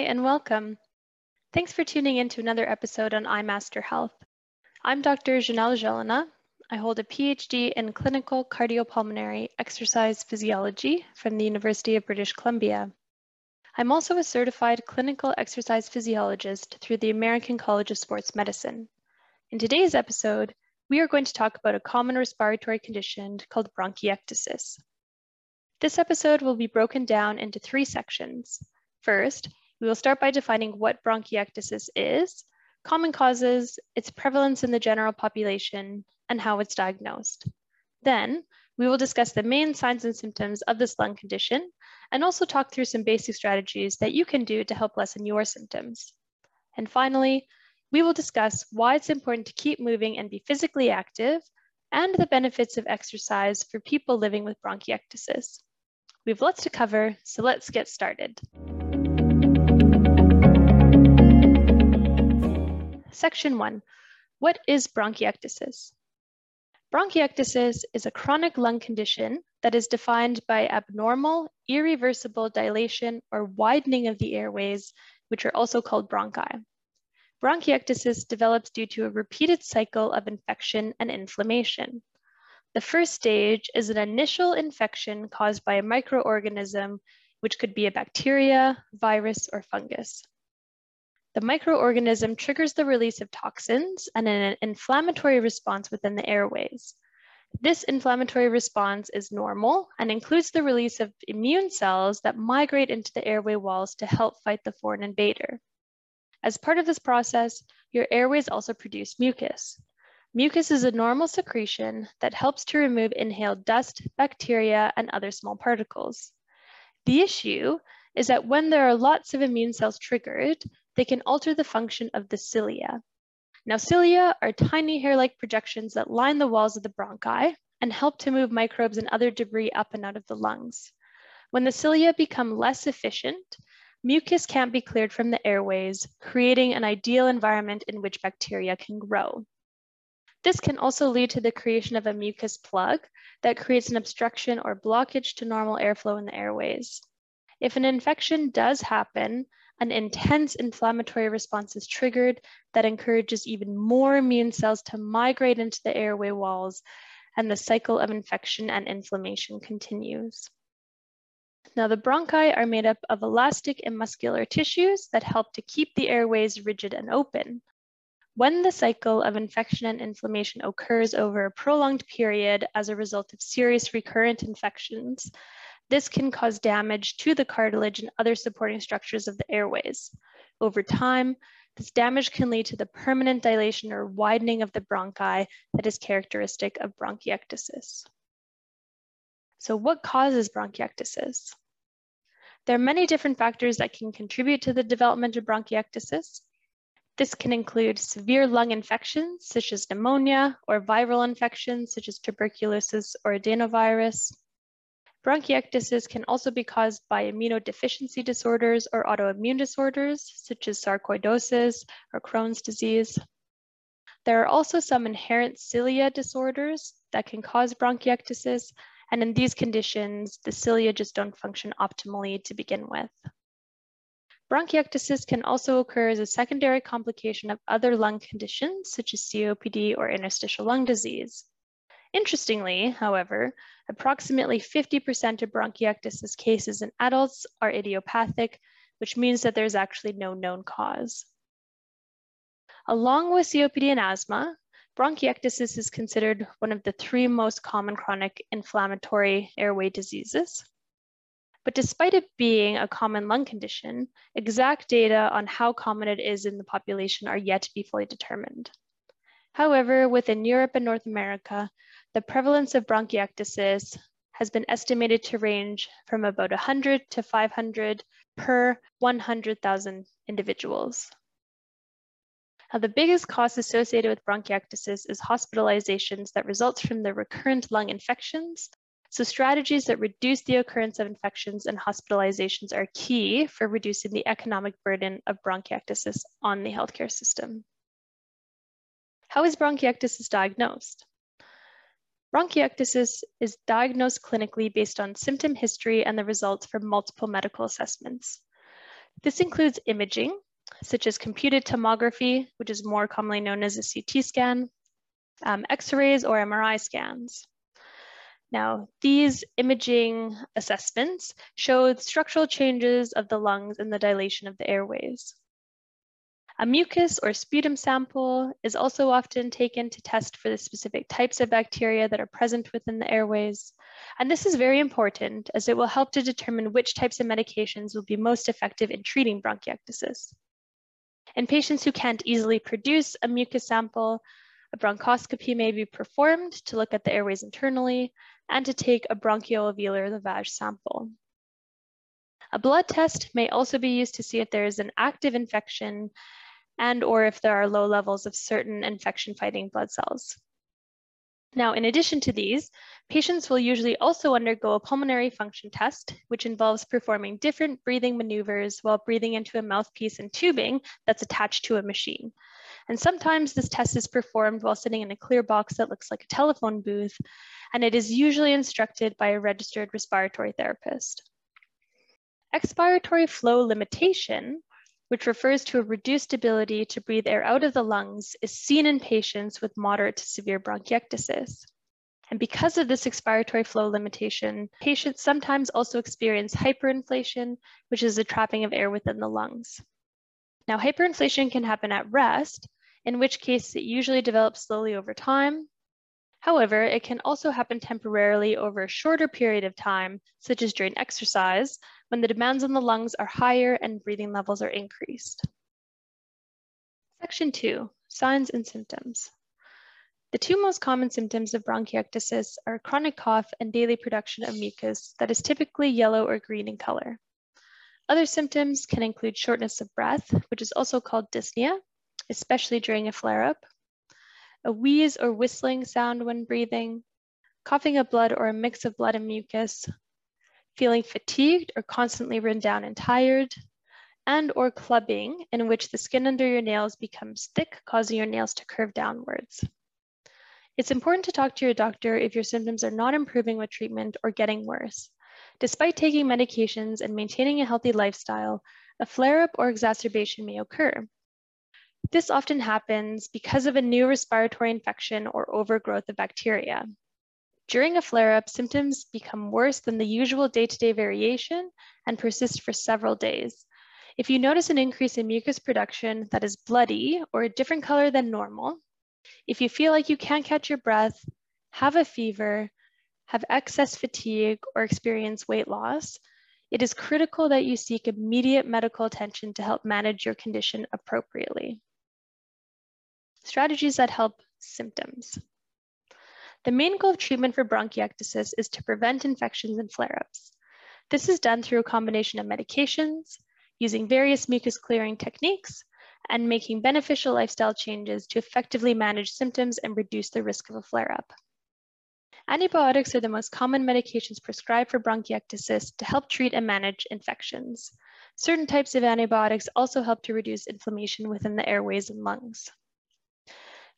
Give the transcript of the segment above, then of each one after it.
Hi, and welcome. Thanks for tuning in to another episode on iMaster Health. I'm Dr. Jinelle Gelinas. I hold a PhD in clinical cardiopulmonary exercise physiology from the University of British Columbia. I'm also a certified clinical exercise physiologist through the American College of Sports Medicine. In today's episode, we are going to talk about a common respiratory condition called bronchiectasis. This episode will be broken down into three sections. First, we will start by defining what bronchiectasis is, common causes, its prevalence in the general population, and how it's diagnosed. Then, we will discuss the main signs and symptoms of this lung condition and also talk through some basic strategies that you can do to help lessen your symptoms. And finally, we will discuss why it's important to keep moving and be physically active and the benefits of exercise for people living with bronchiectasis. We have lots to cover, so let's get started. Section 1. What is bronchiectasis? Bronchiectasis is a chronic lung condition that is defined by abnormal, irreversible dilation or widening of the airways, which are also called bronchi. Bronchiectasis develops due to a repeated cycle of infection and inflammation. The first stage is an initial infection caused by a microorganism, which could be a bacteria, virus, or fungus. The microorganism triggers the release of toxins and an inflammatory response within the airways. This inflammatory response is normal and includes the release of immune cells that migrate into the airway walls to help fight the foreign invader. As part of this process, your airways also produce mucus. Mucus is a normal secretion that helps to remove inhaled dust, bacteria, and other small particles. The issue is that when there are lots of immune cells triggered, they can alter the function of the cilia. Now, cilia are tiny hair-like projections that line the walls of the bronchi and help to move microbes and other debris up and out of the lungs. When the cilia become less efficient, mucus can't be cleared from the airways, creating an ideal environment in which bacteria can grow. This can also lead to the creation of a mucus plug that creates an obstruction or blockage to normal airflow in the airways. If an infection does happen, an intense inflammatory response is triggered that encourages even more immune cells to migrate into the airway walls, and the cycle of infection and inflammation continues. Now, the bronchi are made up of elastic and muscular tissues that help to keep the airways rigid and open. When the cycle of infection and inflammation occurs over a prolonged period as a result of serious recurrent infections, this can cause damage to the cartilage and other supporting structures of the airways. Over time, this damage can lead to the permanent dilation or widening of the bronchi that is characteristic of bronchiectasis. So what causes bronchiectasis? There are many different factors that can contribute to the development of bronchiectasis. This can include severe lung infections, such as pneumonia, or viral infections, such as tuberculosis or adenovirus, Bronchiectasis can also be caused by immunodeficiency disorders or autoimmune disorders, such as sarcoidosis or Crohn's disease. There are also some inherent cilia disorders that can cause bronchiectasis, and in these conditions, the cilia just don't function optimally to begin with. Bronchiectasis can also occur as a secondary complication of other lung conditions, such as COPD or interstitial lung disease. Interestingly, however, approximately 50% of bronchiectasis cases in adults are idiopathic, which means that there's actually no known cause. Along with COPD and asthma, bronchiectasis is considered one of the three most common chronic inflammatory airway diseases. But despite it being a common lung condition, exact data on how common it is in the population are yet to be fully determined. However, within Europe and North America, the prevalence of bronchiectasis has been estimated to range from about 100 to 500 per 100,000 individuals. Now, the biggest cost associated with bronchiectasis is hospitalizations that results from the recurrent lung infections. So strategies that reduce the occurrence of infections and hospitalizations are key for reducing the economic burden of bronchiectasis on the healthcare system. How is bronchiectasis diagnosed? Bronchiectasis is diagnosed clinically based on symptom history and the results from multiple medical assessments. This includes imaging, such as computed tomography, which is more commonly known as a CT scan, um, X-rays or MRI scans. Now, these imaging assessments showed structural changes of the lungs and the dilation of the airways. A mucus or sputum sample is also often taken to test for the specific types of bacteria that are present within the airways. And this is very important as it will help to determine which types of medications will be most effective in treating bronchiectasis. In patients who can't easily produce a mucus sample, a bronchoscopy may be performed to look at the airways internally and to take a bronchoalveolar lavage sample. A blood test may also be used to see if there is an active infection and or if there are low levels of certain infection fighting blood cells. Now, in addition to these, patients will usually also undergo a pulmonary function test, which involves performing different breathing maneuvers while breathing into a mouthpiece and tubing that's attached to a machine. And sometimes this test is performed while sitting in a clear box that looks like a telephone booth, and it is usually instructed by a registered respiratory therapist. Expiratory flow limitation which refers to a reduced ability to breathe air out of the lungs, is seen in patients with moderate to severe bronchiectasis. And because of this expiratory flow limitation, patients sometimes also experience hyperinflation, which is a trapping of air within the lungs. Now, hyperinflation can happen at rest, in which case it usually develops slowly over time. However, it can also happen temporarily over a shorter period of time, such as during exercise, when the demands on the lungs are higher and breathing levels are increased. Section two, signs and symptoms. The two most common symptoms of bronchiectasis are chronic cough and daily production of mucus that is typically yellow or green in color. Other symptoms can include shortness of breath, which is also called dyspnea, especially during a flare-up, a wheeze or whistling sound when breathing, coughing up blood or a mix of blood and mucus, feeling fatigued or constantly run down and tired, and or clubbing in which the skin under your nails becomes thick, causing your nails to curve downwards. It's important to talk to your doctor if your symptoms are not improving with treatment or getting worse. Despite taking medications and maintaining a healthy lifestyle, a flare-up or exacerbation may occur. This often happens because of a new respiratory infection or overgrowth of bacteria. During a flare-up, symptoms become worse than the usual day-to-day -day variation and persist for several days. If you notice an increase in mucus production that is bloody or a different color than normal, if you feel like you can't catch your breath, have a fever, have excess fatigue, or experience weight loss, it is critical that you seek immediate medical attention to help manage your condition appropriately. Strategies that help symptoms. The main goal of treatment for bronchiectasis is to prevent infections and flare-ups. This is done through a combination of medications, using various mucus clearing techniques, and making beneficial lifestyle changes to effectively manage symptoms and reduce the risk of a flare-up. Antibiotics are the most common medications prescribed for bronchiectasis to help treat and manage infections. Certain types of antibiotics also help to reduce inflammation within the airways and lungs.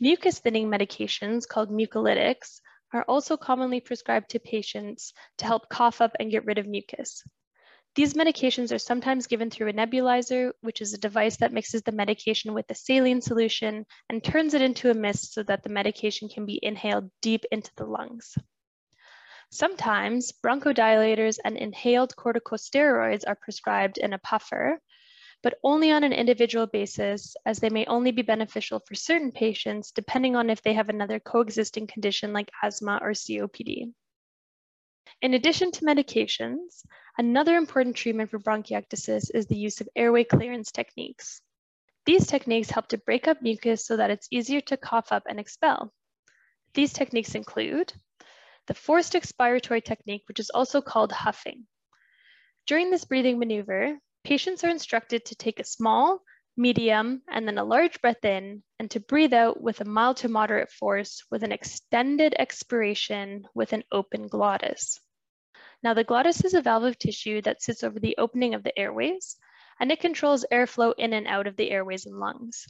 Mucus thinning medications called mucolytics are also commonly prescribed to patients to help cough up and get rid of mucus. These medications are sometimes given through a nebulizer, which is a device that mixes the medication with a saline solution and turns it into a mist so that the medication can be inhaled deep into the lungs. Sometimes bronchodilators and inhaled corticosteroids are prescribed in a puffer, but only on an individual basis as they may only be beneficial for certain patients depending on if they have another coexisting condition like asthma or COPD. In addition to medications, another important treatment for bronchiectasis is the use of airway clearance techniques. These techniques help to break up mucus so that it's easier to cough up and expel. These techniques include the forced expiratory technique, which is also called huffing. During this breathing maneuver, Patients are instructed to take a small, medium, and then a large breath in, and to breathe out with a mild to moderate force with an extended expiration with an open glottis. Now, the glottis is a valve of tissue that sits over the opening of the airways, and it controls airflow in and out of the airways and lungs.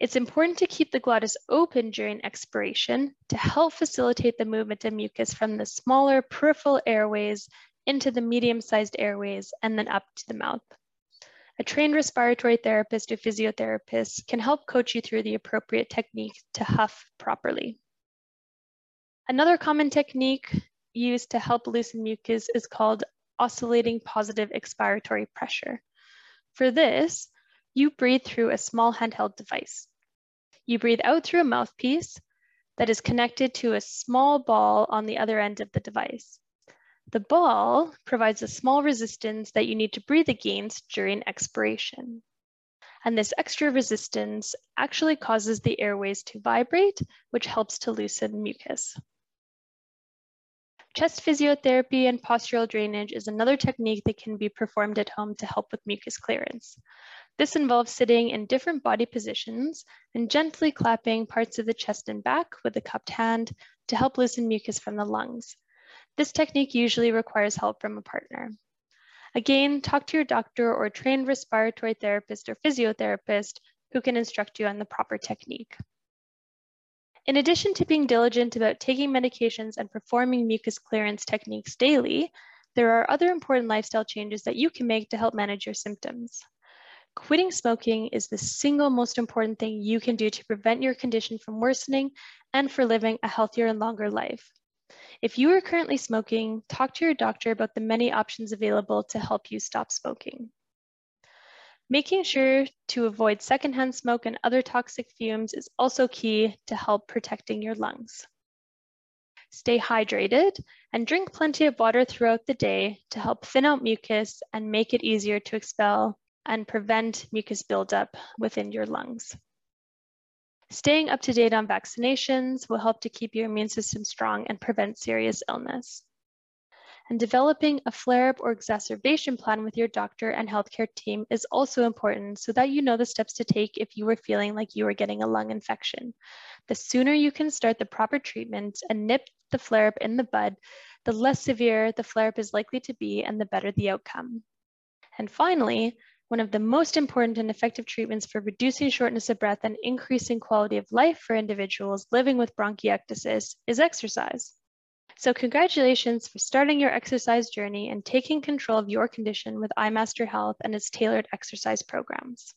It's important to keep the glottis open during expiration to help facilitate the movement of mucus from the smaller peripheral airways into the medium-sized airways and then up to the mouth. A trained respiratory therapist or physiotherapist can help coach you through the appropriate technique to huff properly. Another common technique used to help loosen mucus is called oscillating positive expiratory pressure. For this, you breathe through a small handheld device. You breathe out through a mouthpiece that is connected to a small ball on the other end of the device. The ball provides a small resistance that you need to breathe against during expiration. And this extra resistance actually causes the airways to vibrate, which helps to loosen mucus. Chest physiotherapy and postural drainage is another technique that can be performed at home to help with mucus clearance. This involves sitting in different body positions and gently clapping parts of the chest and back with a cupped hand to help loosen mucus from the lungs. This technique usually requires help from a partner. Again, talk to your doctor or trained respiratory therapist or physiotherapist who can instruct you on the proper technique. In addition to being diligent about taking medications and performing mucus clearance techniques daily, there are other important lifestyle changes that you can make to help manage your symptoms. Quitting smoking is the single most important thing you can do to prevent your condition from worsening and for living a healthier and longer life. If you are currently smoking, talk to your doctor about the many options available to help you stop smoking. Making sure to avoid secondhand smoke and other toxic fumes is also key to help protecting your lungs. Stay hydrated and drink plenty of water throughout the day to help thin out mucus and make it easier to expel and prevent mucus buildup within your lungs. Staying up to date on vaccinations will help to keep your immune system strong and prevent serious illness and developing a flare-up or exacerbation plan with your doctor and healthcare team is also important so that you know the steps to take if you are feeling like you are getting a lung infection. The sooner you can start the proper treatment and nip the flare-up in the bud, the less severe the flare-up is likely to be and the better the outcome. And finally, one of the most important and effective treatments for reducing shortness of breath and increasing quality of life for individuals living with bronchiectasis is exercise. So congratulations for starting your exercise journey and taking control of your condition with iMaster Health and its tailored exercise programs.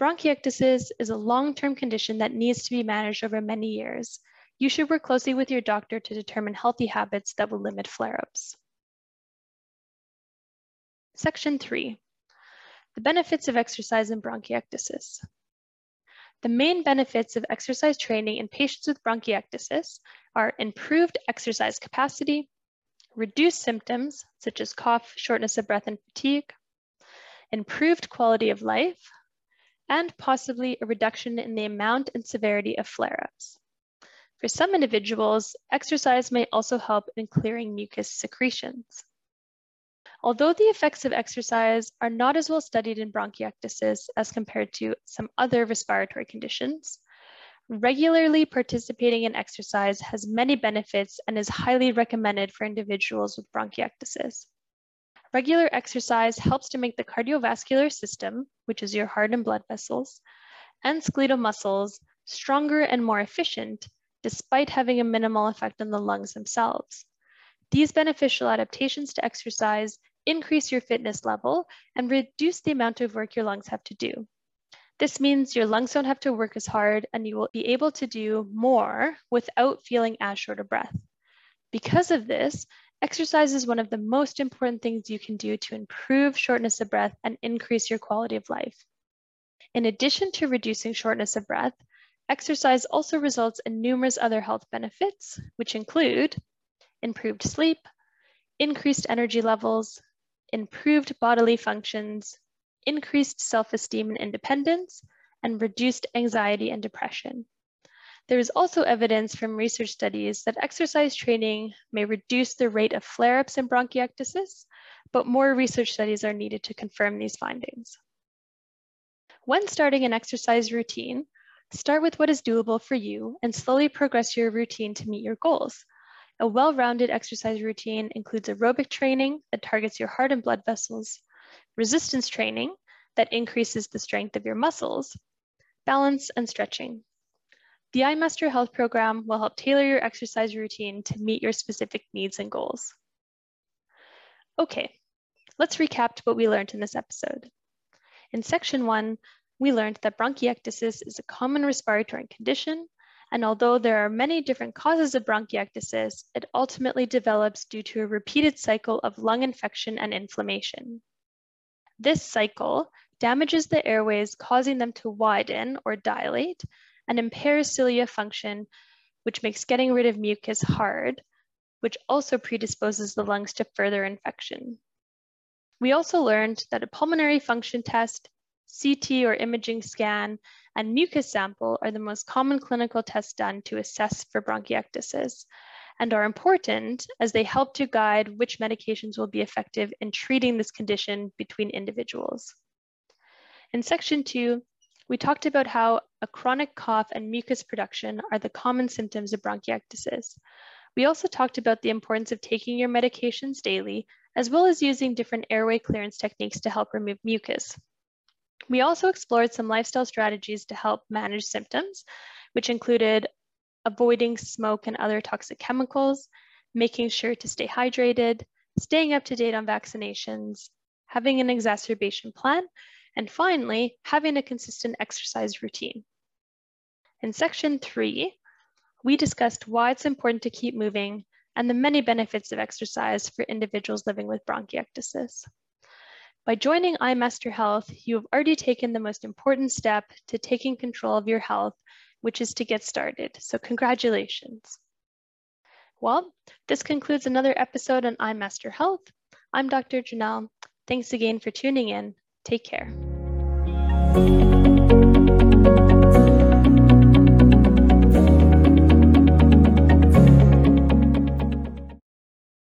Bronchiectasis is a long-term condition that needs to be managed over many years. You should work closely with your doctor to determine healthy habits that will limit flare-ups. Section three, the benefits of exercise in bronchiectasis. The main benefits of exercise training in patients with bronchiectasis are improved exercise capacity, reduced symptoms such as cough, shortness of breath, and fatigue, improved quality of life, and possibly a reduction in the amount and severity of flare-ups. For some individuals, exercise may also help in clearing mucus secretions. Although the effects of exercise are not as well studied in bronchiectasis as compared to some other respiratory conditions, regularly participating in exercise has many benefits and is highly recommended for individuals with bronchiectasis. Regular exercise helps to make the cardiovascular system, which is your heart and blood vessels, and skeletal muscles stronger and more efficient, despite having a minimal effect on the lungs themselves. These beneficial adaptations to exercise increase your fitness level, and reduce the amount of work your lungs have to do. This means your lungs don't have to work as hard and you will be able to do more without feeling as short of breath. Because of this, exercise is one of the most important things you can do to improve shortness of breath and increase your quality of life. In addition to reducing shortness of breath, exercise also results in numerous other health benefits, which include improved sleep, increased energy levels, improved bodily functions, increased self-esteem and independence, and reduced anxiety and depression. There is also evidence from research studies that exercise training may reduce the rate of flare-ups in bronchiectasis, but more research studies are needed to confirm these findings. When starting an exercise routine, start with what is doable for you and slowly progress your routine to meet your goals. A well-rounded exercise routine includes aerobic training that targets your heart and blood vessels, resistance training that increases the strength of your muscles, balance and stretching. The iMaster Health program will help tailor your exercise routine to meet your specific needs and goals. Okay, let's recap what we learned in this episode. In section one, we learned that bronchiectasis is a common respiratory condition, and although there are many different causes of bronchiectasis, it ultimately develops due to a repeated cycle of lung infection and inflammation. This cycle damages the airways, causing them to widen or dilate, and impairs cilia function, which makes getting rid of mucus hard, which also predisposes the lungs to further infection. We also learned that a pulmonary function test, CT or imaging scan, and mucus sample are the most common clinical tests done to assess for bronchiectasis and are important as they help to guide which medications will be effective in treating this condition between individuals. In section two, we talked about how a chronic cough and mucus production are the common symptoms of bronchiectasis. We also talked about the importance of taking your medications daily as well as using different airway clearance techniques to help remove mucus. We also explored some lifestyle strategies to help manage symptoms, which included avoiding smoke and other toxic chemicals, making sure to stay hydrated, staying up to date on vaccinations, having an exacerbation plan, and finally, having a consistent exercise routine. In section three, we discussed why it's important to keep moving and the many benefits of exercise for individuals living with bronchiectasis. By joining iMaster Health, you have already taken the most important step to taking control of your health, which is to get started. So congratulations. Well, this concludes another episode on iMaster Health. I'm Dr. Jinelle. Thanks again for tuning in. Take care.